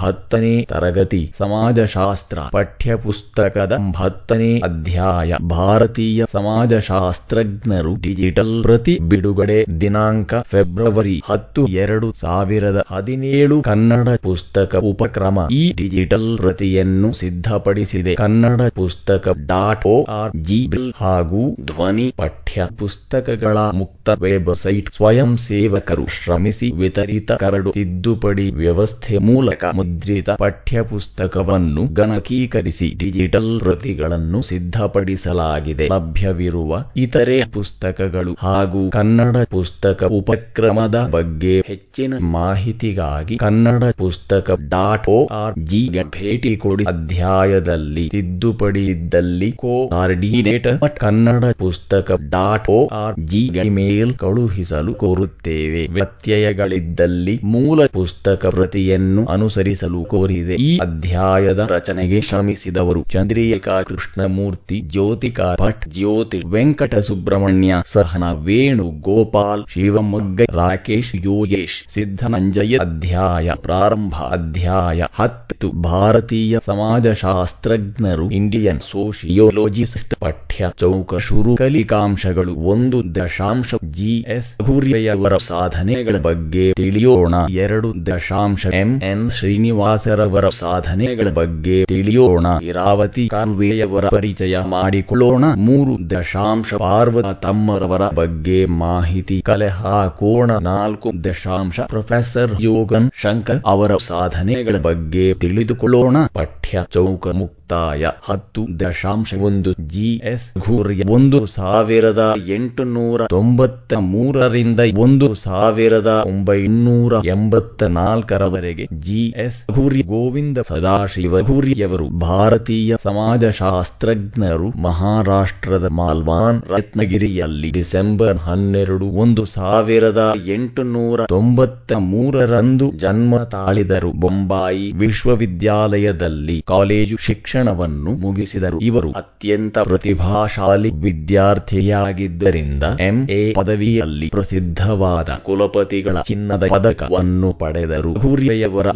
ಹತ್ತನೇ ತರಗತಿ ಸಮಾಜಶಾಸ್ತ್ರ ಪಠ್ಯಪುಸ್ತಕದ ಹತ್ತನೇ ಅಧ್ಯಾಯ. ಭಾರತೀಯ ಸಮಾಜಶಾಸ್ತ್ರಜ್ಞರು ಡಿಜಿಟಲ್ ಪ್ರತಿ ಬಿಡುಗಡೆ ದಿನಾಂಕ ಫೆಬ್ರವರಿ ಹತ್ತು ಎರಡು ಸಾವಿರದ ಹದಿನೇಳು. ಕನ್ನಡ ಪುಸ್ತಕ ಉಪಕ್ರಮ ಈ ಡಿಜಿಟಲ್ ಪ್ರತಿಯನ್ನು ಸಿದ್ಧಪಡಿಸಿದೆ. ಕನ್ನಡ ಪುಸ್ತಕ ಡಾಟ್ ಓ ಆರ್ ಜಿ ಹಾಗೂ ಧ್ವನಿ ಪಠ್ಯ ಪುಸ್ತಕಗಳ ಮುಕ್ತ ವೆಬ್ಸೈಟ್ ಸ್ವಯಂ ಸೇವಕರು ಶ್ರಮಿಸಿ ವಿತರಿತ ಕರಡು ತಿದ್ದುಪಡಿ ವ್ಯವಸ್ಥೆ ಮೂಲಕ ಮುದ್ರಿತ ಪಠ್ಯಪುಸ್ತಕವನ್ನು ಗಣಕೀಕರಿಸಿ ಡಿಜಿಟಲ್ ಪ್ರತಿಗಳನ್ನು ಸಿದ್ಧಪಡಿಸಲಾಗಿದೆ. ಲಭ್ಯವಿರುವ ಇತರೆ ಪುಸ್ತಕಗಳು ಹಾಗೂ ಕನ್ನಡ ಪುಸ್ತಕ ಉಪಕ್ರಮದ ಬಗ್ಗೆ ಹೆಚ್ಚಿನ ಮಾಹಿತಿಗಾಗಿ ಕನ್ನಡ ಪುಸ್ತಕ ಡಾಟ್ ಒ ಆರ್ ಜಿಗೆ ಭೇಟಿ ಕೊಡಿ. ಅಧ್ಯಾಯದಲ್ಲಿ ತಿದ್ದುಪಡಿ ಇದ್ದಲ್ಲಿ ಕೋಆರ್ಡಿನೇಟರ್ ಕನ್ನಡ ಪುಸ್ತಕ ಡಾಟ್ ಓ ಆರ್ ಜಿಗೆ ಮೇಲ್ ಕಳುಹಿಸಲು ಕೋರುತ್ತೇವೆ. ವ್ಯತ್ಯಯಗಳಿದ್ದಲ್ಲಿ ಮೂಲ ಪುಸ್ತಕ ಪ್ರತಿಯನ್ನು ಅನುಸರಿಸಲು ಕೋರಿದೆ. ಈ ಅಧ್ಯಾಯದ ರಚನೆಗೆ ಶ್ರಮಿಸಿದವರು ಚಂದ್ರಿಕಾ ಕೃಷ್ಣಮೂರ್ತಿ, ಜ್ಯೋತಿಕಾ ಭಟ್, ಜ್ಯೋತಿ ವೆಂಕಟ ಸುಬ್ರಹ್ಮಣ್ಯ ಸಹನ ವೇಣು ಗೋಪಾಲ್ ಶಿವಮೊಗ್ಗ, ರಾಕೇಶ್, ಯೋಗೇಶ್ ಸಿದ್ಧನಂಜಯ ಅಧ್ಯಾಯ ಪ್ರಾರಂಭ. ಅಧ್ಯಾಯ ಹತ್ತು. ಭಾರತೀಯ ಸಮಾಜಶಾಸ್ತ್ರಜ್ಞರು, ಇಂಡಿಯನ್ ಸೋಶಿಯೋಲಜಿಸ್ಟ್ ಪಠ್ಯ ಚೌಕ ಶುರು. ಕಲಿಕಾಂಶಗಳು ಒಂದು ದಶಾಂಶ. ಜಿಎಸ್ ಭೂರಿಯವರ ಸಾಧನೆಗಳ ಬಗ್ಗೆ ತಿಳಿಯೋಣ. ಎರಡು ದಶಾಂಶ. ಎಂ. ಎನ್. ಶ್ರೀನಿವಾಸರವರ ಸಾಧನೆಗಳ ಬಗ್ಗೆ ತಿಳಿಯೋಣ. ಇರಾವತಿ ಕಾಲ್ವೆಯವರ ಪರಿಚಯ ಮಾಡಿಕೊಳ್ಳೋಣ. ಮೂರು ದಶಾಂಶ ಪಾರ್ವತ ತಮ್ಮರವರ ಬಗ್ಗೆ ಮಾಹಿತಿ ಕಲೆ ಹಾಕೋಣ ನಾಲ್ಕು ದಶಾಂಶ ಪ್ರೊಫೆಸರ್ ಯೋಗನ್ ಶಂಕರ್ ಅವರ ಸಾಧನೆಗಳ ಬಗ್ಗೆ ತಿಳಿದುಕೊಳ್ಳೋಣ. ಪಠ್ಯ ಚೌಕ ಮುಕ್ತಾಯ. ಹತ್ತು ದಶಾಂಶ ಒಂದು ಜಿಎಸ್ ಘೂರ್ಯ ಒಂದು ಸಾವಿರದ ಎಂಟುನೂರ ತೊಂಬತ್ತ ಮೂರರಿಂದ ಒಂದು ಸಾವಿರದ ಒಂಬೈನೂರ ಎಂಬತ್ತ ನಾಲ್ಕರವರೆಗೆ ಜಿಎಸ್ ಘೂರಿ ಗೋವಿಂದ ಸದಾಶಿವ ಘೂರಿಯವರು ಭಾರತೀಯ ಸಮಾಜಶಾಸ್ತ್ರಜ್ಞರು, ಮಹಾರಾಷ್ಟ್ರದ ಮಾಲ್ವಾನ್ ರತ್ನಗಿರಿಯಲ್ಲಿ ಡಿಸೆಂಬರ್ ಹನ್ನೆರಡು ಒಂದು ಸಾವಿರದ ಎಂಟುನೂರ ತೊಂಬತ್ತ ಮೂರರಂದು ಜನ್ಮ ತಾಳಿದರು. ಬೊಂಬಾಯಿ ವಿಶ್ವವಿದ್ಯಾಲಯದಲ್ಲಿ ಕಾಲೇಜು ಶಿಕ್ಷಣವನ್ನು ಮುಗಿಸಿದರು. ಇವರು ಅತ್ಯಂತ ಪ್ರತಿಭಾಶಾಲಿ ವಿದ್ಯಾರ್ಥಿಯಾಗಿದ್ದರಿಂದ ಎಂಎ ಪದವಿಯಲ್ಲಿ ಪ್ರಸಿದ್ಧವಾದ ಕುಲಪತಿಗಳ ಚಿನ್ನದ ಪದಕವನ್ನು ಪಡೆದರು. ಹುರಿಯವರ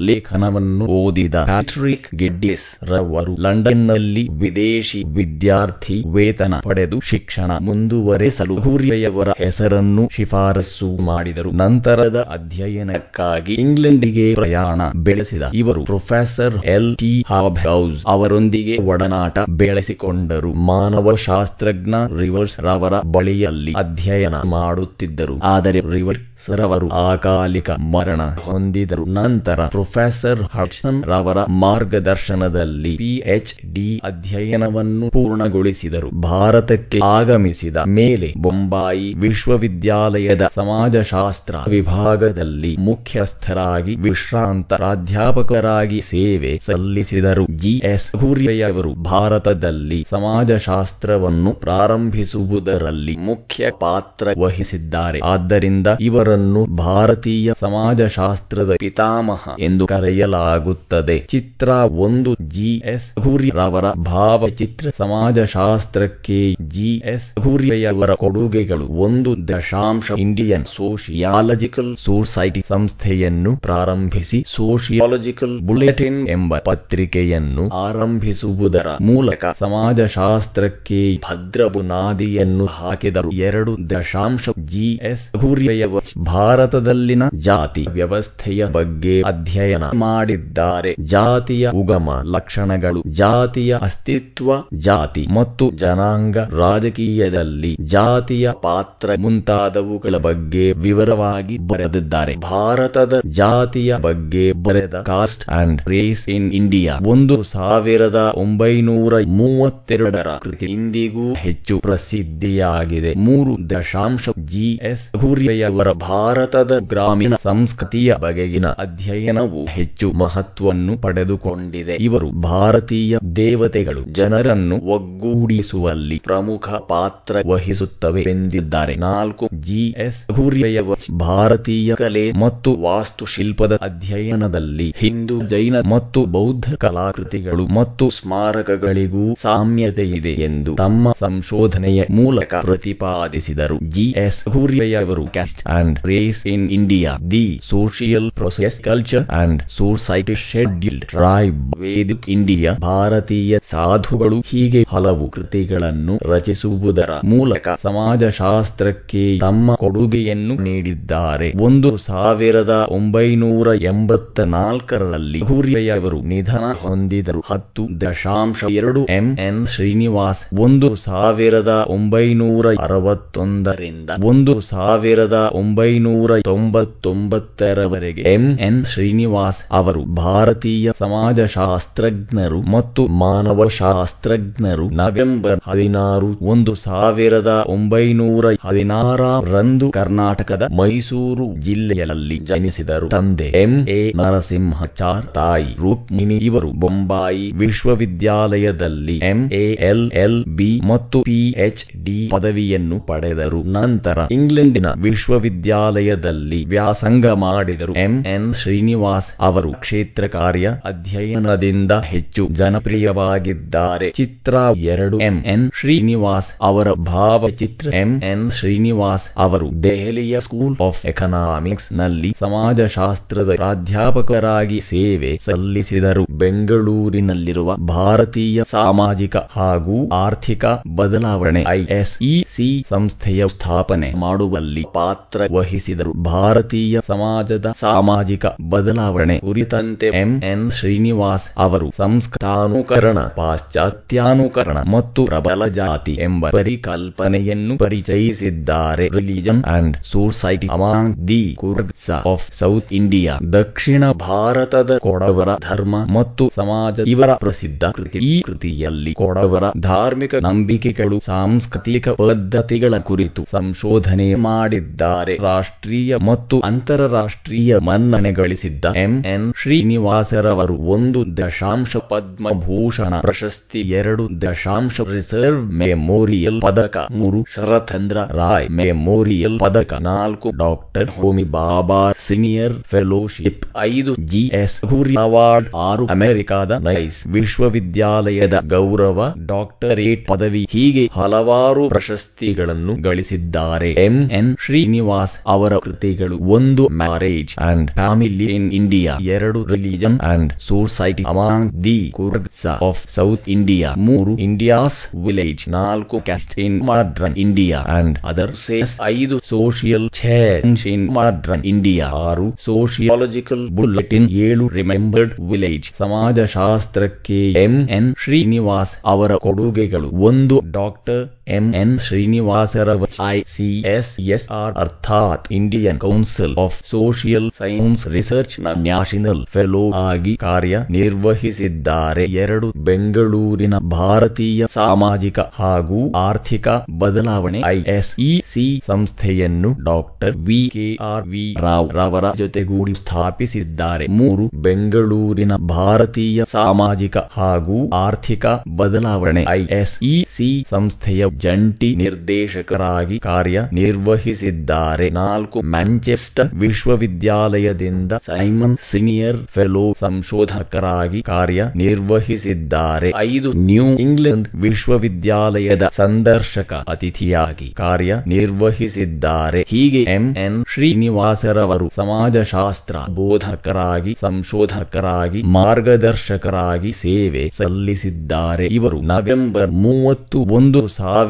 ಲೇಖನವನ್ನು ಓದಿದ ಪ್ಯಾಟ್ರಿಕ್ ಗಿಡ್ಡಿಸ್ ರವರು ಲಂಡನ್ನಲ್ಲಿ ವಿದೇಶಿ ವಿದ್ಯಾರ್ಥಿ ವೇತನ ಪಡೆದು ಶಿಕ್ಷಣ ಮುಂದುವರೆಸಲು ಹುರಿಯವರ ಹೆಸರನ್ನು ಶಿಫಾರಸ್ಸು ಮಾಡಿದರು. ನಂತರದ ಅಧ್ಯಯನಕ್ಕಾಗಿ ಇಂಗ್ಲೆಂಡಿಗೆ ಪ್ರಯಾಣ ಬೆಳೆಸಿದ ಇವರು ಪ್ರೊಫೆಸರ್ ಎಲ್. ಟಿ. ಹಾಬ್ಹೌಸ್ ಅವರೊಂದಿಗೆ ಒಡನಾಟ ಬೆಳೆಸಿಕೊಂಡರು. ಮಾನವಶಾಸ್ತ್ರಜ್ಞ ರಿವರ್ಸ್ ರವರ ಬಳಿಯಲ್ಲಿ ಅಧ್ಯಯನ ಮಾಡುತ್ತಿದ್ದರು. ಆದರೆ ರಿವರ್ಸ್ ರವರು ಅಕಾಲಿಕ ಮರಣ ಹೊಂದಿದರು. ನಂತರ ಪ್ರೊಫೆಸರ್ ಹಡ್ಸನ್ ರವರ ಮಾರ್ಗದರ್ಶನದಲ್ಲಿ ಪಿಎಚ್ ಡಿ ಅಧ್ಯಯನವನ್ನು ಪೂರ್ಣಗೊಳಿಸಿದರು. ಭಾರತಕ್ಕೆ ಆಗಮಿಸಿದ ಮೇಲೆ ಬೊಂಬಾಯಿ ವಿಶ್ವವಿದ್ಯಾಲಯದ ಸಮಾಜಶಾಸ್ತ್ರ ವಿಭಾಗದಲ್ಲಿ ಮುಖ್ಯಸ್ಥರಾಗಿ ವಿಶ್ರಾಂತ ಪ್ರಾಧ್ಯಾಪಕರಾಗಿ ಸೇವೆ ಸಲ್ಲಿಸಿದರು. ಜಿಎಸ್ ಹುರಿಯವರು ಭಾರತದಲ್ಲಿ ಸಮಾಜಶಾಸ್ತ್ರವನ್ನು ಪ್ರಾರಂಭಿಸುವುದರಲ್ಲಿ ಮುಖ್ಯ ಪಾತ್ರ ವಹಿಸಿದ್ದಾರೆ. ಆದ್ದರಿಂದ ಇವರನ್ನು ಭಾರತೀಯ ಸಮಾಜಶಾಸ್ತ್ರದ ಪಿತಾಮಹ ಎಂದು ಕರೆಯಲಾಗುತ್ತದೆ ಚಿತ್ರ ಒಂದು ಜಿಎಸ್ ಹುರಿಯವರ ಭಾವಚಿತ್ರ ಸಮಾಜಶಾಸ್ತ್ರಕ್ಕೆ ಜಿಎಸ್ ಹುರಿಯವರ ಕೊಡುಗೆಗಳು. ಒಂದು ದಶಾಂಶ ಇಂಡಿಯನ್ ಸೋಷಿಯಾಲಜಿಕಲ್ ಸೊಸೈಟಿ ಸಂಸ್ಥೆಯನ್ನು ಪ್ರಾರಂಭಿಸಿ ಸೋಷಿಯಾಲಜಿಕಲ್ ಬುಲೆಟಿನ್ ಎಂಬ ಪತ್ರಿಕೆಯನ್ನು ಆರಂಭಿಸುವುದರ ಮೂಲಕ ಸಮಾಜಶಾಸ್ತ್ರಕ್ಕೆ ಭದ್ರ ಬುನಾದಿಯನ್ನು ಹಾಕಿದರು. ಎರಡು ದಶಾಂಶ ಜಿಎಸ್ ಹುರಿಯವ ಭಾರತದಲ್ಲಿನ ಜಾತಿ ವ್ಯವಸ್ಥೆಯ ಬಗ್ಗೆ ಅಧ್ಯಯನ ಮಾಡಿದ್ದಾರೆ. ಜಾತಿಯ ಉಗಮ ಲಕ್ಷಣಗಳು, ಜಾತಿಯ ಅಸ್ತಿತ್ವ, ಜಾತಿ ಮತ್ತು ಜನಾಂಗ ರಾಜಕೀಯದಲ್ಲಿ ಜಾತಿಯ ಪಾತ್ರ ಮುಂತಾದವುಗಳ ಬಗ್ಗೆ ವಿವರವಾಗಿ ಬರೆದಿದ್ದಾರೆ. ಭಾರತದ ಜಾತಿಯ ಬಗ್ಗೆ ಬರೆದ caste and race in India ಒಂದು ಸಾವಿರದ ಒಂಬೈನೂರ ಮೂವತ್ತೆರಡರ ಕೃತಿ ಇಂದಿಗೂ ಹೆಚ್ಚು ಪ್ರಸಿದ್ಧಿಯಾಗಿದೆ. ಮೂರು ದಶಾಂಶ ಜಿಎಸ್ ಹುರಿಯವರ ಭಾರತದ ಗ್ರಾಮೀಣ ಸಂಸ್ಕೃತಿಯ ಬಗೆಗಿನ ಅಧ್ಯಯನವು ಹೆಚ್ಚು ಮಹತ್ವವನ್ನು ಪಡೆದುಕೊಂಡಿದೆ. ಇವರು ಭಾರತೀಯ ದೇವತೆಗಳು. ಜನರನ್ನು ಒಗ್ಗೂಡಿಸುವಲ್ಲಿ ಪ್ರಮುಖ ಪಾತ್ರ ವಹಿಸುತ್ತವೆ ಎಂದಿದ್ದಾರೆ. ನಾಲ್ಕು ಜಿಎಸ್ ಹುರಿಯವ ಭಾರತೀಯ ಕಲೆ ಮತ್ತು ವಾಸ್ತುಶಿಲ್ಪದ ಅಧ್ಯಯನದಲ್ಲಿ ಹಿಂದೂ ಜೈನ ಮತ್ತು ಬೌದ್ಧ ಕಲಾಕೃತಿಗಳು ಮತ್ತು ಸ್ಮಾರಕಗಳಿಗೂ ಸಾಮ್ಯತೆಯಿದೆ ಎಂದು ತಮ್ಮ ಸಂಶೋಧನೆಯ ಮೂಲಕ ಪ್ರತಿಪಾದಿಸಿದರು. G S ಹುರಿಯವರು caste and race in India. The social process, culture and social society scheduled Roy Vedic India ಭಾರತೀಯ ಸಾಧುಗಳು ಹೀಗೆ ಹಲವು ಕೃತಿಗಳನ್ನು ರಚಿಸುವುದರ ಮೂಲಕ ಸಮಾಜಶಾಸ್ತ್ರಕ್ಕೆ ತಮ್ಮ ಕೊಡುಗೆಯನ್ನು ನೀಡಿದ್ದಾರೆ. ಒಂದು ಸಾವಿರದ ಒಂಬೈನೂರ ಎಂಬತ್ತ ನಾಲ್ಕರಲ್ಲಿ ಹುರಿಯವರು ನಿಧನ ಹೊಂದಿದರು. ಹತ್ತು ದಶಾಂಶ ಎರಡು ಎಂ ಎನ್ ಶ್ರೀನಿವಾಸ್ ಒಂದು ಸಾವಿರದ ಒಂಬೈನೂರ ಅರವತ್ತೊಂದರಿಂದ ಒಂದು ಸಾವಿರದ ಒಂಬೈನೂರ ತೊಂಬತ್ತೊಂಬತ್ತರವರೆಗೆ ಎಂ ಎನ್ ಶ್ರೀನಿವಾಸ್ ಅವರು ಭಾರತೀಯ ಸಮಾಜಶಾಸ್ತ್ರಜ್ಞರು ಮತ್ತು ಮಾನವಶಾಸ್ತ್ರಜ್ಞರು. ನವೆಂಬರ್ ಹದಿನಾರು, ಒಂದು ಸಾವಿರದ ಒಂಬೈನೂರ ಹದಿನಾರರಂದು ಕರ್ನಾಟಕದ ಮೈಸೂರು ಜಿಲ್ಲೆಯಲ್ಲಿ ಜನಿಸಿದರು. ತಂದೆ ಎಂ. ಎ. ನರಸಿಂಹಚಾರ್, ತಾಯಿ ರುಕ್ಮಿಣಿ ಇವರು ಬೊಂಬಾಯಿ ವಿಶ್ವವಿದ್ಯಾಲಯದಲ್ಲಿ M. A. L. L. B. ಮತ್ತು ಪಿಎಚ್ ಡಿ. ಪದವಿಯನ್ನು ಪಡೆದರು. ನಂತರ ಇಂಗ್ಲೆಂಡಿನ ವಿಶ್ವವಿದ್ಯಾಲಯದಲ್ಲಿ ವ್ಯಾಸಂಗ ಮಾಡಿದರು. ಎಂ. ಎನ್. ಶ್ರೀನಿವಾಸ್ ಅವರು ಕ್ಷೇತ್ರ ಕಾರ್ಯ ಅಧ್ಯಯನದಿಂದ ಹೆಚ್ಚು ಜನಪ್ರಿಯವಾಗಿದ್ದಾರೆ. ಚಿತ್ರ ಎರಡು ಎಂ. ಎನ್. ಶ್ರೀನಿವಾಸ್ ಅವರ ಭಾವಚಿತ್ರ ಎಂ. ಎನ್. ಶ್ರೀನಿವಾಸ್ ಅವರು ದೆಹಲಿಯ ಸ್ಕೂಲ್ ಆಫ್ ಎಕನಾಮಿಕ್ಸ್ನಲ್ಲಿ ಸಮಾಜಶಾಸ್ತ್ರದ ಪ್ರಾಧ್ಯಾಪಕರಾಗಿ ಸೇವೆ ಸಲ್ಲಿಸಿದರು. ಬೆಂಗಳೂರಿನಲ್ಲಿರುವ ಭಾರತೀಯ ಸಾಮಾಜಿಕ ಹಾಗೂ ಆರ್ಥಿಕ ಬದಲಾವಣೆ ಐಎಸ್ಇಸಿ ಸಂಸ್ಥೆಯ ಸ್ಥಾಪನೆ ಮಾಡುವಲ್ಲಿ ಪಾತ್ರ ವಹಿಸಿದರು. ಭಾರತೀಯ ಸಮಾಜದ ಸಾಮಾಜಿಕ ಬದಲಾವಣೆ ಕುರಿತಂತೆ ಎಂ. ಎನ್. ಶ್ರೀನಿವಾಸ್ ಅವರು ಸಂಸ್ಕೃತಾನುಕರಣ, ಪಾಶ್ಚಾತ್ಯಾನುಕರಣ ಮತ್ತು ಪ್ರಬಲ ಜಾತಿ ಎಂಬ ಪರಿಕಲ್ಪನೆಯನ್ನು ಪರಿಚಯಿಸಿದ್ದಾರೆ. Religion and society among the Coorgs of South India ದಕ್ಷಿಣ ಭಾರತದ ಕೊಡವರ ಧರ್ಮ ಮತ್ತು ಸಮಾಜ ಇವರ ಪ್ರಸಿದ್ಧ ಕೃತಿ. ಈ ಕೃತಿಯಲ್ಲಿ ಕೊಡವರ ಧಾರ್ಮಿಕ ನಂಬಿಕೆಗಳು, ಸಾಂಸ್ಕೃತಿಕ ಪದ್ಧತಿಗಳ ಕುರಿತು ಸಂಶೋಧನೆ ಮಾಡಿದ್ದಾರೆ. ರಾಷ್ಟ್ರೀಯ ಮತ್ತು ಅಂತಾರಾಷ್ಟ್ರೀಯ ಮನ್ನಣೆ ಗಳಿಸಿದ್ದ ಎಂ ಎನ್ ಶ್ರೀನಿವಾಸರವರು ಒಂದು ದಶಾಂಶ ಪದ್ಮಭೂಷಣ ಪ್ರಶಸ್ತಿ, ಎರಡು ದಶಾಂಶ ರಿಸರ್ವ್ ಮೆಮೋರಿಯಲ್ ಪದಕ, ಮೂರು ಶರತ್ಚಂದ್ರ ರಾಯ್ ಮೆಮೋರಿಯಲ್ ಪದಕ, ನಾಲ್ಕು doctor Homi Bhabha senior fellowship, ಐದು ಜಿಎಸ್ ಹುರಿ ಅವಾರ್ಡ್, ಆರು ಅಮೆರಿಕಾದ ನೈಸ್ ವಿಶ್ವವಿದ್ಯಾಲಯದ ಗೌರವ ಡಾಕ್ಟರೇಟ್ ಪದವಿ, ಹೀಗೆ ಹಲವಾರು ಪ್ರಶಸ್ತಿಗಳನ್ನು ಗಳಿಸಿದ್ದಾರೆ. ಎಂ. ಎನ್. ಶ್ರೀನಿವಾಸ್ ಅವರ ಕೃತಿಗಳು ಒಂದು ಮ್ಯಾರೇಜ್ ಅಂಡ್ ಫ್ಯಾಮಿಲಿ ಇಂಡಿಯಾ. ಎರಡು religion and society among the Coorgs of South India. ಮೂರು ಇಂಡಿಯಾಸ್ ವಿಲೇಜ್. ನಾಲ್ಕು caste in in modern India and other essays ಐದು social change in modern India. ಆರು ಸೋಷಿಯಾಲಜಿಕಲ್ ಬುಲೆಟಿನ್ ಏಳು remembered village. ಸಮಾಜಶಾಸ್ತ್ರಕ್ಕೆ M N Srinivas ಅವರ ಕೊಡುಗೆಗಳು. ಒಂದು ಡಾಕ್ಟರ್ ಎಂ ಎನ್ ಶ್ರೀನಿವಾಸರವ ಐಸಿಎಸ್ಎಸ್ಆರ್ ಅರ್ಥಾತ್ Indian council of social science ರಿಸರ್ಚ್ನ national fellow ಆಗಿ ಕಾರ್ಯನಿರ್ವಹಿಸಿದ್ದಾರೆ. ಎರಡು ಬೆಂಗಳೂರಿನ ಭಾರತೀಯ ಸಾಮಾಜಿಕ ಹಾಗೂ ಆರ್ಥಿಕ ಬದಲಾವಣೆ ಐಎಸ್ಇಸಿ ಸಂಸ್ಥೆಯನ್ನು doctor V. K. R. V. Rao ರವರ ಜೊತೆಗೂಡಿ ಸ್ಥಾಪಿಸಿದ್ದಾರೆ. ಮೂರು ಬೆಂಗಳೂರಿನ ಭಾರತೀಯ ಸಾಮಾಜಿಕ ಹಾಗೂ ಆರ್ಥಿಕ ಬದಲಾವಣೆ ಐಎಸ್ಇಸಿ ಸಂಸ್ಥೆಯ ಜಂಟಿ ನಿರ್ದೇಶಕರಾಗಿ ಕಾರ್ಯನಿರ್ವಹಿಸಿದ್ದಾರೆ. ನಾಲ್ಕು ಮ್ಯಾಂಚೆಸ್ಟರ್ ವಿಶ್ವವಿದ್ಯಾಲಯದಿಂದ ಸೈಮನ್ ಸೀನಿಯರ್ ಫೆಲೋ ಸಂಶೋಧಕರಾಗಿ ಕಾರ್ಯನಿರ್ವಹಿಸಿದ್ದಾರೆ. ಐದು ನ್ಯೂ ಇಂಗ್ಲೆಂಡ್ ವಿಶ್ವವಿದ್ಯಾಲಯದ ಸಂದರ್ಶಕ ಅತಿಥಿಯಾಗಿ ಕಾರ್ಯನಿರ್ವಹಿಸಿದ್ದಾರೆ. ಹೀಗೆ ಎಂ. ಎನ್. ಶ್ರೀನಿವಾಸರವರು ಸಮಾಜಶಾಸ್ತ್ರ ಬೋಧಕರಾಗಿ, ಸಂಶೋಧಕರಾಗಿ, ಮಾರ್ಗದರ್ಶಕರಾಗಿ ಸೇವೆ ಸಲ್ಲಿಸಿದ್ದಾರೆ. ಇವರು ನವೆಂಬರ್ ಮೂವತ್ತು ಒಂದು ಸಾವಿರದ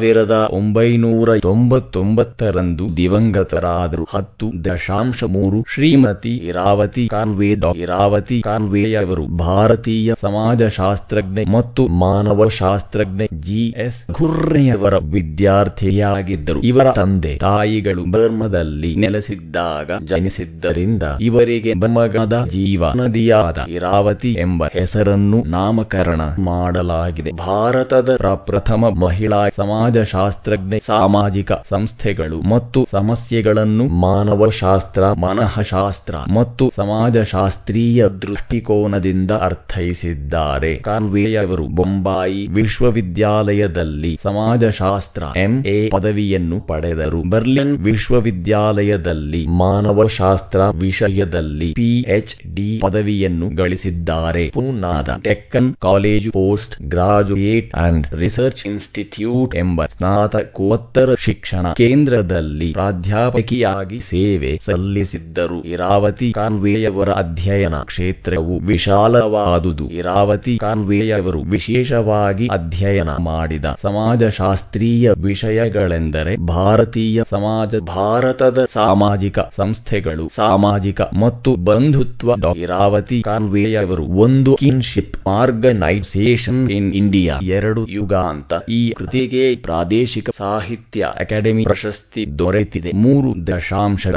ಒಂಬೈನೂರ ತೊಂಬತ್ತೊಂಬತ್ತರಂದು ದಿವಂಗತರಾದರು. ಹತ್ತು ದಶಾಂಶ ಮೂರು ಶ್ರೀಮತಿ ಇರಾವತಿ ಕಾನ್ವೆ ಡಾ. ಇರಾವತಿ ಕಾನ್ವೆಯವರು ಭಾರತೀಯ ಸಮಾಜಶಾಸ್ತ್ರಜ್ಞೆ ಮತ್ತು ಮಾನವಶಾಸ್ತ್ರಜ್ಞೆ ಜಿ. ಎಸ್. ವಿದ್ಯಾರ್ಥಿಯಾಗಿದ್ದರು. ಇವರ ತಂದೆ, ತಾಯಿಗಳು ಬರ್ಮದಲ್ಲಿ ನೆಲೆಸಿದ್ದಾಗ ಜನಿಸಿದ್ದರಿಂದ ಇವರಿಗೆ ಬರ್ಮಗದ ಜೀವ ನದಿಯಾದ ಇರಾವತಿ ಎಂಬ ಹೆಸರನ್ನು ನಾಮಕರಣ ಮಾಡಲಾಗಿದೆ. ಭಾರತದ ಪ್ರಪ್ರಥಮ ಮಹಿಳಾ ಸಮಾಜಶಾಸ್ತ್ರಜ್ಞೆ, ಸಾಮಾಜಿಕ ಸಂಸ್ಥೆಗಳು ಮತ್ತು ಸಮಸ್ಯೆಗಳನ್ನು ಮಾನವಶಾಸ್ತ್ರ, ಮನಃಶಾಸ್ತ್ರ ಮತ್ತು ಸಮಾಜಶಾಸ್ತ್ರೀಯ ದೃಷ್ಟಿಕೋನದಿಂದ ಅರ್ಥೈಸಿದ್ದಾರೆ. ಕಾನ್ವೆಯವರು ಬೊಂಬಾಯಿ ವಿಶ್ವವಿದ್ಯಾಲಯದಲ್ಲಿ ಸಮಾಜಶಾಸ್ತ್ರ ಎಂಎ ಪದವಿಯನ್ನು ಪಡೆದರು. ಬರ್ಲಿನ್ ವಿಶ್ವವಿದ್ಯಾಲಯದಲ್ಲಿ ಮಾನವಶಾಸ್ತ್ರ ವಿಷಯದಲ್ಲಿ ಪಿಎಚ್ ಡಿ ಪದವಿಯನ್ನು ಗಳಿಸಿದ್ದಾರೆ. ಪೂನಾದ Deccan college post graduate and research institute ಎಂಬ ಎಂಬ ಸ್ನಾತಕೋತ್ತರ ಶಿಕ್ಷಣ ಕೇಂದ್ರದಲ್ಲಿ ಪ್ರಾಧ್ಯಾಪಕಿಯಾಗಿ ಸೇವೆ ಸಲ್ಲಿಸಿದ್ದರು. ಇರಾವತಿ ಕಾನ್ವೆಯವರ ಅಧ್ಯಯನ ಕ್ಷೇತ್ರವು ವಿಶಾಲವಾದುದು. ಇರಾವತಿ ಕಾನ್ವೆಯವರು ವಿಶೇಷವಾಗಿ ಅಧ್ಯಯನ ಮಾಡಿದ ಸಮಾಜಶಾಸ್ತ್ರೀಯ ವಿಷಯಗಳೆಂದರೆ ಭಾರತೀಯ ಸಮಾಜ, ಭಾರತದ ಸಾಮಾಜಿಕ ಸಂಸ್ಥೆಗಳು, ಸಾಮಾಜಿಕ ಮತ್ತು ಬಂಧುತ್ವ. ಇರಾವತಿ ಕಾನ್ವೆಯವರು ಒಂದು ಕಿನ್ಶಿಪ್ ಆರ್ಗನೈಸೇಷನ್ ಇನ್ ಇಂಡಿಯಾ. ಎರಡು ಯುಗಾಂತ ಈ ಕೃತಿಗೆ ಪ್ರಾದೇಶಿಕ ಸಾಹಿತ್ಯ ಅಕಾಡೆಮಿ ಪ್ರಶಸ್ತಿ ದೊರೆತಿದೆ. ಮೂರು ದಶಾಂಶ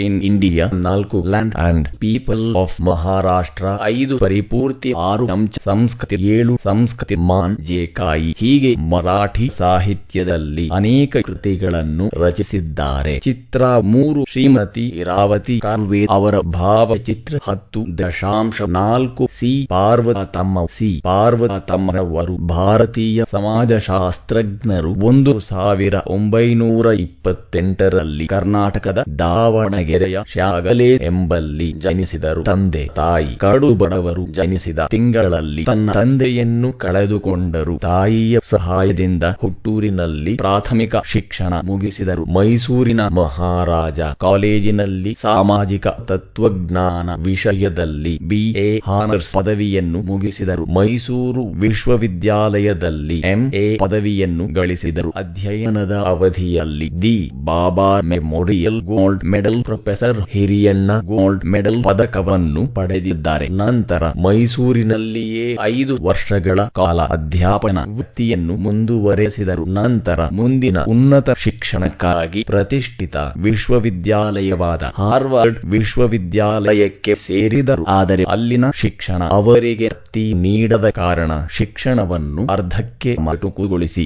ಇನ್ ಇಂಡಿಯಾ, ನಾಲ್ಕು land and people of Maharashtra, ಐದು ಪರಿಪೂರ್ತಿ, ಆರು ಅಂಚ ಸಂಸ್ಕೃತಿ, ಏಳು ಸಂಸ್ಕೃತಿ ಮಾನ್ ಜೇಕಾಯಿ ಹೀಗೆ ಮರಾಠಿ ಸಾಹಿತ್ಯದಲ್ಲಿ ಅನೇಕ ಕೃತಿಗಳನ್ನು ರಚಿಸಿದ್ದಾರೆ. ಚಿತ್ರ ಮೂರು, ಶ್ರೀಮತಿ ಇರಾವತಿ ಕಾಲ್ವೇ ಅವರ ಭಾವಚಿತ್ರ ಹತ್ತು, ದಶಾಂಶ ನಾಲ್ಕು, ಸಿ ಪಾರ್ವತ ತಮ್ಮ, ಸಿ ಪಾರ್ವತ ತಮ್ಮರವರು, ಭಾರತೀಯ ಸಮಾಜಶಾಸ್ತ್ರಜ್ಞರು ಒಂದು ಸಾವಿರ ಒಂಬೈನೂರ ಇಪ್ಪತ್ತೆಂಟರಲ್ಲಿ ಕರ್ನಾಟಕದ ದಾವಣಗೆರೆಯ ಶ್ಯಾಗಲೇ ಎಂಬಲ್ಲಿ ಜನಿಸಿದರು. ತಂದೆ, ತಾಯಿ ಕಡು ಬಡವರು ಜನಿಸಿದ ತಿಂಗಳಲ್ಲಿ ತನ್ನ ತಂದೆಯನ್ನು ಕಳೆದುಕೊಂಡರು. ತಾಯಿಯ ಸಹಾಯದಿಂದ ಹುಟ್ಟೂರಿನಲ್ಲಿ ಪ್ರಾಥಮಿಕ ಶಿಕ್ಷಣ ಮುಗಿಸಿದರು. ಮೈಸೂರಿನ ಮಹಾರಾಜ ಕಾಲೇಜಿನಲ್ಲಿ ಸಾಮಾಜಿಕ ತತ್ವಜ್ಞಾನ ವಿಷಯದಲ್ಲಿ ಬಿಎ ಹಾನರ್ಸ್ ಪದವಿಯನ್ನು ಮುಗಿಸಿದರು. ಮೈಸೂರು ವಿಶ್ವವಿದ್ಯಾಲಯದಲ್ಲಿ ಎಂಎ ಪದವಿಯನ್ನು ಗಳಿಸಿದರು. ಅಧ್ಯಯನದ ಅವಧಿಯಲ್ಲಿ the Bhabha memorial gold medal professor Hiriyanna gold medal ಪದಕವನ್ನು ಪಡೆದಿದ್ದಾರೆ. ನಂತರ ಮೈಸೂರಿನಲ್ಲಿಯೇ ಐದು ವರ್ಷಗಳ ಕಾಲ ಅಧ್ಯಾಪನ ವೃತ್ತಿಯನ್ನು ಮುಂದುವರೆಸಿದರು. ನಂತರ ಮುಂದಿನ ಉನ್ನತ ಶಿಕ್ಷಣಕ್ಕಾಗಿ ಪ್ರತಿಷ್ಠಿತ ವಿಶ್ವವಿದ್ಯಾಲಯವಾದ ಹಾರ್ವರ್ಡ್ ವಿಶ್ವವಿದ್ಯಾಲಯಕ್ಕೆ ಸೇರಿದರು. ಆದರೆ ಅಲ್ಲಿನ ಶಿಕ್ಷಣ ಅವರಿಗೆ ತೃಪ್ತಿ ನೀಡದ ಕಾರಣ ಶಿಕ್ಷಣವನ್ನು ಅರ್ಧಕ್ಕೆ ಮಟುಕುಗೊಳಿಸಿ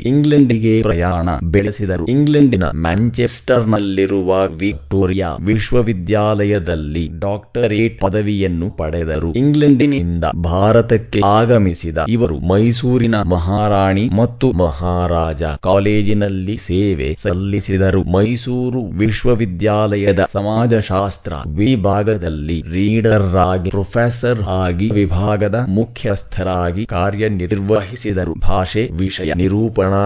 ಇಂಗ್ಲೆಂಡಿಗೆ ಪ್ರಯಾಣ ಬೆಳೆಸಿದರು. ಇಂಗ್ಲೆಂಡಿನ ಮ್ಯಾಂಚೆಸ್ಟರ್ನಲ್ಲಿರುವ ವಿಕ್ಟೋರಿಯಾ ವಿಶ್ವವಿದ್ಯಾಲಯದಲ್ಲಿ ಡಾಕ್ಟರೇಟ್ ಪದವಿಯನ್ನು ಪಡೆದರು. ಇಂಗ್ಲೆಂಡಿನಿಂದ ಭಾರತಕ್ಕೆ ಆಗಮಿಸಿದ ಇವರು ಮೈಸೂರಿನ ಮಹಾರಾಣಿ ಮತ್ತು ಮಹಾರಾಜ ಕಾಲೇಜಿನಲ್ಲಿ ಸೇವೆ ಸಲ್ಲಿಸಿದರು. ಮೈಸೂರು ವಿಶ್ವವಿದ್ಯಾಲಯದ ಸಮಾಜಶಾಸ್ತ್ರ ವಿಭಾಗದಲ್ಲಿ ರೀಡರ್ ಆಗಿ ಪ್ರೊಫೆಸರ್ ಆಗಿ ವಿಭಾಗದ ಮುಖ್ಯಸ್ಥರಾಗಿ ಕಾರ್ಯನಿರ್ವಹಿಸಿದರು. ಭಾಷೆ ವಿಷಯ ನಿರೂಪಣಾ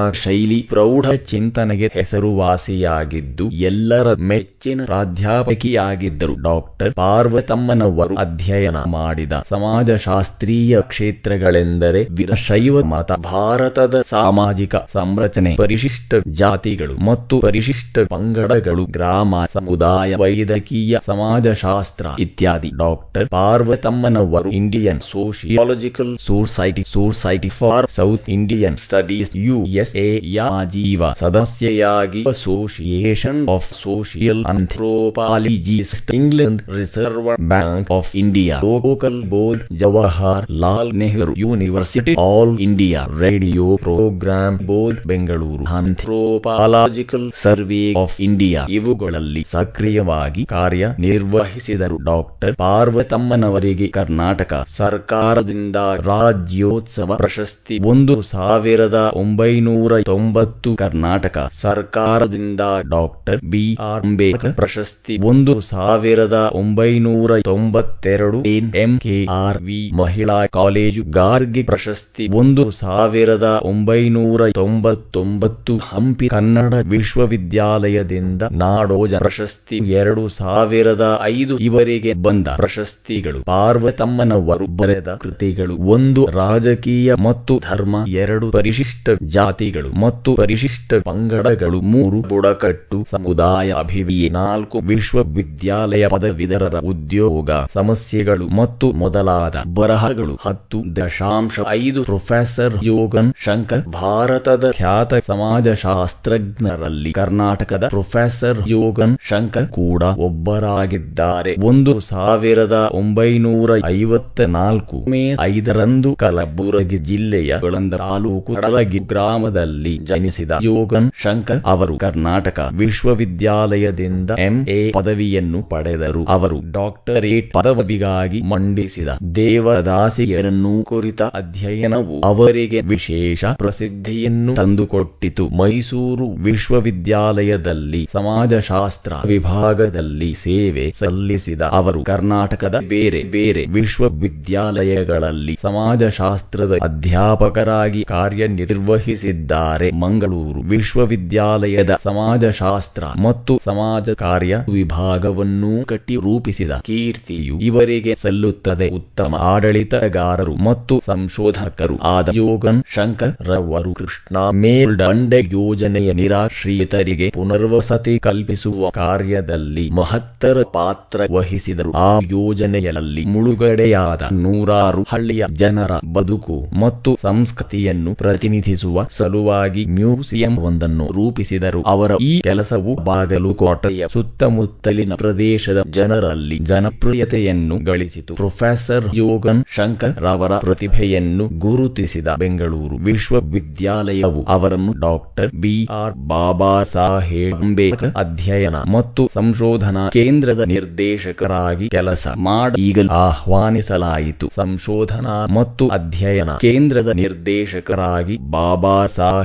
ಪ್ರೌಢ ಚಿಂತನೆಗೆ ಹೆಸರುವಾಸಿಯಾಗಿದ್ದು, ಎಲ್ಲರ ಮೆಚ್ಚಿನ ಪ್ರಾಧ್ಯಾಪಕಿಯಾಗಿದ್ದರು. ಡಾಕ್ಟರ್ ಪಾರ್ವತಮ್ಮನವರು ಅಧ್ಯಯನ ಮಾಡಿದ ಸಮಾಜಶಾಸ್ತ್ರೀಯ ಕ್ಷೇತ್ರಗಳೆಂದರೆ ವೀರಶೈವ ಮತ, ಭಾರತದ ಸಾಮಾಜಿಕ ಸಂರಚನೆ, ಪರಿಶಿಷ್ಟ ಜಾತಿಗಳು ಮತ್ತು ಪರಿಶಿಷ್ಟ ಪಂಗಡಗಳು, ಗ್ರಾಮ ಸಮುದಾಯ, ವೈದ್ಯಕೀಯ ಸಮಾಜಶಾಸ್ತ್ರ ಇತ್ಯಾದಿ. Doctor ಪಾರ್ವತಮ್ಮನವರು Indian sociological society society for South Indian studies USA ಯಾ ಜೀವ ಸದಸ್ಯೆಯಾಗಿ association of social anthropologist England reserve bank of India local board Jawaharlal Nehru university all India radio programme board Bengaluru anthropological survey of India ಇವುಗಳಲ್ಲಿ ಸಕ್ರಿಯವಾಗಿ ಕಾರ್ಯ ನಿರ್ವಹಿಸಿದರು doctor ಪಾರ್ವತಮ್ಮನವರಿಗೆ Karnataka ಸರ್ಕಾರದಿಂದ ರಾಜ್ಯೋತ್ಸವ ಪ್ರಶಸ್ತಿ, ಒಂದು ಸಾವಿರದ ಒಂಬೈನೂರ ತೊಂಬತ್ತು ಕರ್ನಾಟಕ ಸರ್ಕಾರದಿಂದ ಡಾಕ್ಟರ್ ಬಿ ಆರ್ ಅಂಬೇಡ್ಕರ್ ಪ್ರಶಸ್ತಿ ಒಂದು ಸಾವಿರದ ಒಂಬೈನೂರ ತೊಂಬತ್ತೆರಡು ಎನ್ ಎಂಎಆರ್ ವಿ ಮಹಿಳಾ ಕಾಲೇಜು ಗಾರ್ಗಿ ಪ್ರಶಸ್ತಿ ಒಂದು ಸಾವಿರದ ಒಂಬೈನೂರ ತೊಂಬತ್ತೊಂಬತ್ತು ಹಂಪಿ ಕನ್ನಡ ವಿಶ್ವವಿದ್ಯಾಲಯದಿಂದ ನಾಡೋಜ ಪ್ರಶಸ್ತಿ ಎರಡು ಸಾವಿರದ ಐದು ಇವರಿಗೆ ಬಂದ ಪ್ರಶಸ್ತಿಗಳು ಪಾರ್ವತಮ್ಮನವರು ಬರೆದ ಕೃತಿಗಳು ಒಂದು ರಾಜಕೀಯ ಮತ್ತು ಧರ್ಮ ಎರಡು ಪರಿಶಿಷ್ಟ ಜಾತಿಗಳು ಮತ್ತು ಪರಿಶಿಷ್ಟ ಪಂಗಡಗಳು ಮೂರು ಬುಡಕಟ್ಟು ಸಮುದಾಯ ಅಭಿವೃದ್ಧಿ, ನಾಲ್ಕು ವಿಶ್ವವಿದ್ಯಾಲಯ ಪದವೀಧರರ ಉದ್ಯೋಗ ಸಮಸ್ಯೆಗಳು ಮತ್ತು ಮೊದಲಾದ ಬರಹಗಳು, ಹತ್ತು ದಶಾಂಶ ಐದು ಪ್ರೊಫೆಸರ್ ಯೋಗನ್ ಶಂಕರ್, ಭಾರತದ ಖ್ಯಾತ ಸಮಾಜಶಾಸ್ತ್ರಜ್ಞರಲ್ಲಿ ಕರ್ನಾಟಕದ ಪ್ರೊಫೆಸರ್ ಯೋಗನ್ ಶಂಕರ್ ಕೂಡ ಒಬ್ಬರಾಗಿದ್ದಾರೆ. ಒಂದು ಸಾವಿರದ ಒಂಬೈನೂರ ಐವತ್ತ ನಾಲ್ಕು ಮೇ ಐದರಂದು ಕಲಬುರಗಿ ಜಿಲ್ಲೆಯ ಗಳಂದ ತಾಲೂಕು ಕಡಲಗಿ ಗ್ರಾಮದಲ್ಲಿ ಜನಿಸಿದ ಯೋಗನ್ ಶಂಕರ್ ಅವರು ಕರ್ನಾಟಕ ವಿಶ್ವವಿದ್ಯಾಲಯದಿಂದ ಎಂಎ ಪದವಿಯನ್ನು ಪಡೆದರು. ಅವರು ಡಾಕ್ಟರೇಟ್ ಪದವಿಗಾಗಿ ಮಂಡಿಸಿದ ದೇವದಾಸಿಯರನ್ನು ಕುರಿತ ಅಧ್ಯಯನವು ಅವರಿಗೆ ವಿಶೇಷ ಪ್ರಸಿದ್ಧಿಯನ್ನು ತಂದುಕೊಟ್ಟಿತು. ಮೈಸೂರು ವಿಶ್ವವಿದ್ಯಾಲಯದಲ್ಲಿ ಸಮಾಜಶಾಸ್ತ್ರ ವಿಭಾಗದಲ್ಲಿ ಸೇವೆ ಸಲ್ಲಿಸಿದ ಅವರು ಕರ್ನಾಟಕದ ಬೇರೆ ಬೇರೆ ವಿಶ್ವವಿದ್ಯಾಲಯಗಳಲ್ಲಿ ಸಮಾಜಶಾಸ್ತ್ರದ ಅಧ್ಯಾಪಕರಾಗಿ ಕಾರ್ಯನಿರ್ವಹಿಸಿದ್ದಾರೆ. ಮಂಗಳೂರು ವಿಶ್ವವಿದ್ಯಾಲಯದ ಸಮಾಜಶಾಸ್ತ್ರ ಮತ್ತು ಸಮಾಜ ಕಾರ್ಯ ವಿಭಾಗವನ್ನೂ ಕಟ್ಟಿ ರೂಪಿಸಿದ ಕೀರ್ತಿಯು ಇವರಿಗೆ ಸಲ್ಲುತ್ತದೆ. ಉತ್ತಮ ಆಡಳಿತಗಾರರು ಮತ್ತು ಸಂಶೋಧಕರು ಆದ ಯೋಗನ್ ಶಂಕರ್ ರವರು ಕೃಷ್ಣ ಮೇಲ್ದಂಡೆ ಯೋಜನೆಯ ನಿರಾಶ್ರಿತರಿಗೆ ಪುನರ್ವಸತಿ ಕಲ್ಪಿಸುವ ಕಾರ್ಯದಲ್ಲಿ ಮಹತ್ತರ ಪಾತ್ರ ವಹಿಸಿದರು. ಆ ಯೋಜನೆಯಲ್ಲಿ ಮುಳುಗಡೆಯಾದ ನೂರಾರು ಹಳ್ಳಿಯ ಜನರ ಬದುಕು ಮತ್ತು ಸಂಸ್ಕೃತಿಯನ್ನು ಪ್ರತಿನಿಧಿಸುವ ಸಲುವಾಗಿ ಮ್ಯೂಸಿಯಂ ಒಂದನ್ನು ರೂಪಿಸಿದರು. ಅವರ ಈ ಕೆಲಸವು ಬಾಗಲುಕೋಟೆಯ ಸುತ್ತಮುತ್ತಲಿನ ಪ್ರದೇಶದ ಜನರಲ್ಲಿ ಜನಪ್ರಿಯತೆಯನ್ನು ಗಳಿಸಿತು. ಪ್ರೊಫೆಸರ್ ಯೋಗನ್ ಶಂಕರ್ ರವರ ಪ್ರತಿಭೆಯನ್ನು ಗುರುತಿಸಿದ ಬೆಂಗಳೂರು ವಿಶ್ವವಿದ್ಯಾಲಯವು ಅವರನ್ನು doctor B R Babasaheb Ambedkar ಅಧ್ಯಯನ ಮತ್ತು ಸಂಶೋಧನಾ ಕೇಂದ್ರದ ನಿರ್ದೇಶಕರಾಗಿ ಕೆಲಸ ಮಾಡ ಈಗಲೂ ಆಹ್ವಾನಿಸಲಾಯಿತು. ಸಂಶೋಧನಾ ಮತ್ತು ಅಧ್ಯಯನ ಕೇಂದ್ರದ ನಿರ್ದೇಶಕರಾಗಿ ಬಾಬಾ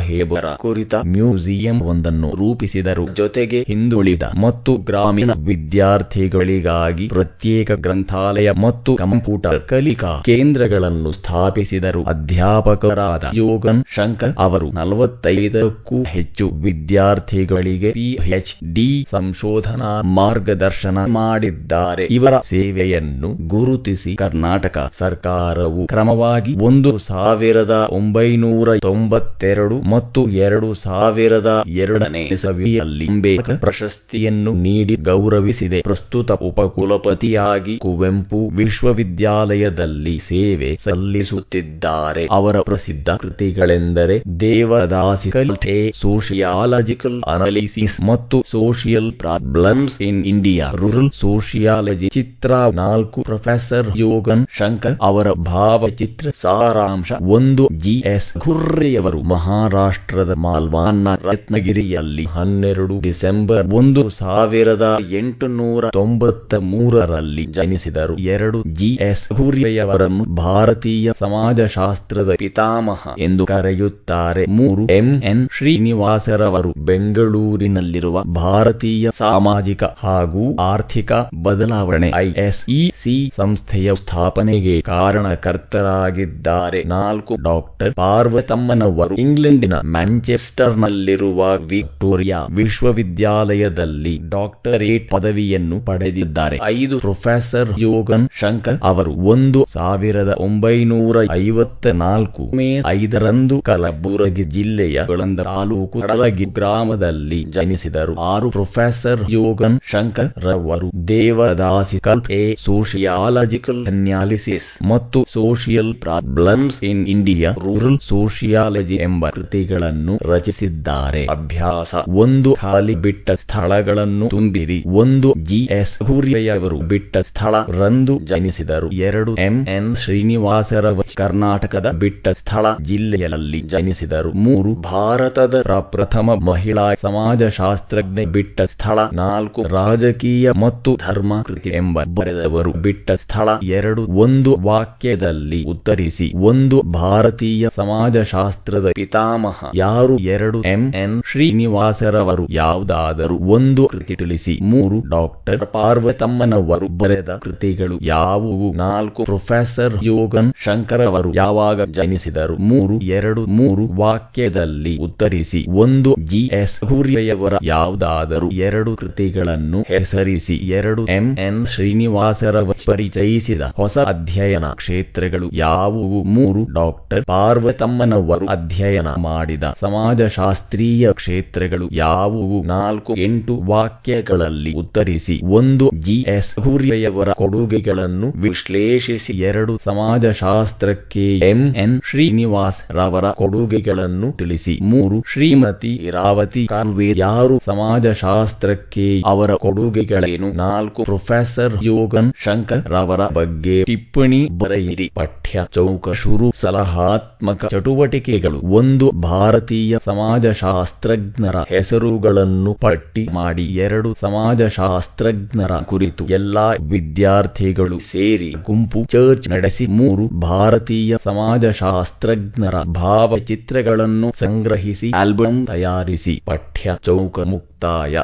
ಸಾಹೇಬರ ಕುರಿತ ಮ್ಯೂಸಿಯಂ ಒಂದನ್ನು ರೂಪಿಸಿದರು. ಜೊತೆಗೆ ಹಿಂದುಳಿದ ಮತ್ತು ಗ್ರಾಮೀಣ ವಿದ್ಯಾರ್ಥಿಗಳಿಗಾಗಿ ಪ್ರತ್ಯೇಕ ಗ್ರಂಥಾಲಯ ಮತ್ತು ಕಂಪ್ಯೂಟರ್ ಕಲಿಕಾ ಕೇಂದ್ರಗಳನ್ನು ಸ್ಥಾಪಿಸಿದರು. ಅಧ್ಯಾಪಕರಾದ ಯೋಗನ್ ಶಂಕರ್ ಅವರು ನಲವತ್ತೈದಕ್ಕೂ ಹೆಚ್ಚು ವಿದ್ಯಾರ್ಥಿಗಳಿಗೆ ಪಿಎಚ್ ಡಿ ಸಂಶೋಧನಾ ಮಾರ್ಗದರ್ಶನ ಮಾಡಿದ್ದಾರೆ. ಇವರ ಸೇವೆಯನ್ನು ಗುರುತಿಸಿ ಕರ್ನಾಟಕ ಸರ್ಕಾರವು ಕ್ರಮವಾಗಿ ಒಂದು ಸಾವಿರದ ಒಂಬೈನೂರ ತೊಂಬತ್ತೆರಡು ಮತ್ತು ಎರಡು ಸಾವಿರದ ಎರಡನೇ ಸವಿಯಲ್ಲಿ ಅಂಬೇಡ್ಕರ್ ಪ್ರಶಸ್ತಿಯನ್ನು ನೀಡಿ ಗೌರವಿಸಿದೆ. ಪ್ರಸ್ತುತ ಉಪಕುಲಪತಿಯಾಗಿ ಕುವೆಂಪು ವಿಶ್ವವಿದ್ಯಾಲಯದಲ್ಲಿ ಸೇವೆ ಸಲ್ಲಿಸುತ್ತಿದ್ದಾರೆ. ಅವರ ಪ್ರಸಿದ್ಧ ಕೃತಿಗಳೆಂದರೆ ದೇವದಾಸಿಕಲ್ ಟೇ ಸೋಷಿಯಾಲಜಿಕಲ್ ಅನಾಲಿಸಿಸ್ ಮತ್ತು social problems in India, rural sociology ಚಿತ್ರ ನಾಲ್ಕು, ಪ್ರೊಫೆಸರ್ ಯೋಗನ್ ಶಂಕರ್ ಅವರ ಭಾವಚಿತ್ರ ಸಾರಾಂಶ ಒಂದು, ಜಿ ಎಸ್ ಖುರ್ರೆಯವರು ಮಹಾರಾಷ್ಟ್ರದ ಮಾಲ್ವಾನ್ನ ರತ್ನಗಿರಿಯಲ್ಲಿ ಹನ್ನೆರಡು ಡಿಸೆಂಬರ್ ಒಂದು ಸಾವಿರದ ಎಂಟುನೂರ ತೊಂಬತ್ತ ಮೂರರಲ್ಲಿ ಜನಿಸಿದರು. ಎರಡು ಜಿಎಸ್ ಎಸ್. ಖುರ್ರೆಯವರನ್ನು ಭಾರತೀಯ ಸಮಾಜಶಾಸ್ತ್ರದ ಪಿತಾಮಹ ಎಂದು ಕರೆಯುತ್ತಾರೆ. ಮೂರು ಎಂ. ಎನ್. ಶ್ರೀನಿವಾಸರವರು ಬೆಂಗಳೂರಿನಲ್ಲಿರುವ ಭಾರತೀಯ ಸಾಮಾಜಿಕ ಹಾಗೂ ಆರ್ಥಿಕ ಬದಲಾವಣೆ ಐಎಸ್ಇಸಿ ಸಂಸ್ಥೆಯ ಸ್ಥಾಪನೆಗೆ ಕಾರಣಕರ್ತರಾಗಿದ್ದಾರೆ. ನಾಲ್ಕು ಡಾಕ್ಟರ್ ಪಾರ್ವತಮ್ಮನವರು ಇಂಗ್ಲೆಂಡಿನ ಮ್ಯಾಂಚೆಸ್ಟರ್ನಲ್ಲಿರುವ ವಿಕ್ಟೋರಿಯಾ ವಿಶ್ವವಿದ್ಯಾಲಯದಲ್ಲಿ ಡಾಕ್ಟರೇಟ್ ಪದವಿಯನ್ನು ಪಡೆದಿದ್ದಾರೆ. ಐದು ಪ್ರೊಫೆಸರ್ ಯೋಗನ್ ಶಂಕರ್ ಅವರು ಒಂದು ಸಾವಿರದ ಒಂಬೈನೂರ ಐವತ್ತ ನಾಲ್ಕು ಮೇ ಐದರಂದು ಕಲಬುರಗಿ ಜಿಲ್ಲೆಯ ಗಳಂದ ತಾಲೂಕು ಕಡಲಗಿ ಗ್ರಾಮದಲ್ಲಿ ಜನಿಸಿದರು. ಆರು ಪ್ರೊಫೆಸರ್ ಯೋಗನ್ ಶಂಕರ್ ರವರು ದೇವದಾಸಿಕಲ್ ಎ ಸೋಷಿಯಾಲಜಿಕಲ್ ಅನ್ಯಾಲಿಸಿಸ್ ಮತ್ತು social problems in India rural sociology ಎಂಬ ರಚಿಸಿದ್ದಾರೆ. ಅಭ್ಯಾಸ. ಒಂದು ಖಾಲಿ ಬಿಟ್ಟ ಸ್ಥಳಗಳನ್ನು ತುಂಬಿರಿ. ಒಂದು ಜಿಎಸ್ ಹುರಿಯವರು ಬಿಟ್ಟ ಸ್ಥಳ ರಂದು ಜನಿಸಿದರು. ಎರಡು ಎಂ ಎನ್ ಶ್ರೀನಿವಾಸರ ಕರ್ನಾಟಕದ ಬಿಟ್ಟ ಸ್ಥಳ ಜಿಲ್ಲೆಯಲ್ಲಿ ಜನಿಸಿದರು. ಮೂರು ಭಾರತದ ಪ್ರಥಮ ಮಹಿಳಾ ಸಮಾಜಶಾಸ್ತ್ರಜ್ಞೆ ಬಿಟ್ಟ ಸ್ಥಳ. ನಾಲ್ಕು ರಾಜಕೀಯ ಮತ್ತು ಧರ್ಮ ಕೃತಿ ಎಂಬ ಬರೆದವರು ಬಿಟ್ಟ ಸ್ಥಳ. ಎರಡು ಒಂದು ವಾಕ್ಯದಲ್ಲಿ ಉತ್ತರಿಸಿ. ಒಂದು ಭಾರತೀಯ ಸಮಾಜಶಾಸ್ತ್ರದ ಪಿತಾಮಹ ಯಾರು ಎರಡು ಎಂ ಎನ್ ಶ್ರೀನಿವಾಸರವರು ಯಾವುದಾದರೂ ಒಂದು ಕೃತಿ ತಿಳಿಸಿ, ಮೂರು ಡಾಕ್ಟರ್ ಪಾರ್ವತಮ್ಮನವರು ಬರೆದ ಕೃತಿಗಳು ಯಾವುವು? ನಾಲ್ಕು ಪ್ರೊಫೆಸರ್ ಯೋಗನ್ ಶಂಕರ್ ಅವರು ಯಾವಾಗ ಜನಿಸಿದರು? ಮೂರು, ಎರಡು, ಮೂರು ವಾಕ್ಯದಲ್ಲಿ ಉತ್ತರಿಸಿ, ಒಂದು ಜಿ ಎಸ್ ಹುರಿಯವರ ಯಾವುದಾದರೂ ಎರಡು ಕೃತಿಗಳನ್ನು ಹೆಸರಿಸಿ, ಎರಡು ಎಂ ಎನ್ ಶ್ರೀನಿವಾಸರ ಪರಿಚಯಿಸಿದ ಹೊಸ ಅಧ್ಯಯನ ಕ್ಷೇತ್ರಗಳು ಯಾವುವು? ಮೂರು, ಡಾಕ್ಟರ್ ಪಾರ್ವತಮ್ಮನವರು ಅಧ್ಯಯನ ಮಾಡಿದ ಸಮಾಜಶಾಸ್ತ್ರೀಯ ಕ್ಷೇತ್ರಗಳು ಯಾವುವು? ನಾಲ್ಕು, ಎಂಟು ವಾಕ್ಯಗಳಲ್ಲಿ ಉತ್ತರಿಸಿ. ಒಂದು ಜಿಎಸ್ ಹುರಿಯವರ ಕೊಡುಗೆಗಳನ್ನು ವಿಶ್ಲೇಷಿಸಿ. ಎರಡು, ಸಮಾಜಶಾಸ್ತ್ರಕ್ಕೆ ಎಂ. ಎನ್. ಶ್ರೀನಿವಾಸ್ ರವರ ಕೊಡುಗೆಗಳನ್ನು ತಿಳಿಸಿ. ಮೂರು, ಶ್ರೀಮತಿ ಇರಾವತಿ ಕಾಲ್ವೆ ಯಾರು? ಸಮಾಜಶಾಸ್ತ್ರಕ್ಕೆ ಅವರ ಕೊಡುಗೆಗಳೇನು? ನಾಲ್ಕು, ಪ್ರೊಫೆಸರ್ ಯೋಗನ್ ಶಂಕರ್ ರವರ ಬಗ್ಗೆ ಟಿಪ್ಪಣಿ ಬರೆಯಿರಿ. ಪಠ್ಯ, ಚೌಕ, ಶುರು, ಸಲಹಾತ್ಮಕ ಚಟುವಟಿಕೆಗಳು. ಒಂದು ಭಾರತೀಯ ಸಮಾಜಶಾಸ್ತ್ರಜ್ಞರ ಹೆಸರುಗಳನ್ನು ಪಟ್ಟಿ ಮಾಡಿ ಎರಡು ಸಮಾಜಶಾಸ್ತ್ರಜ್ಞರ ಕುರಿತು ಎಲ್ಲಾ ವಿದ್ಯಾರ್ಥಿಗಳು ಸೇರಿ ಗುಂಪು ಚರ್ಚ್ ನಡೆಸಿ ಮೂರು ಭಾರತೀಯ ಸಮಾಜಶಾಸ್ತ್ರಜ್ಞರ ಭಾವಚಿತ್ರಗಳನ್ನು ಸಂಗ್ರಹಿಸಿ ಆಲ್ಬಮ್ ತಯಾರಿಸಿ ಪಠ್ಯ ಚೌಕ ಮುಕ್ತಾಯ.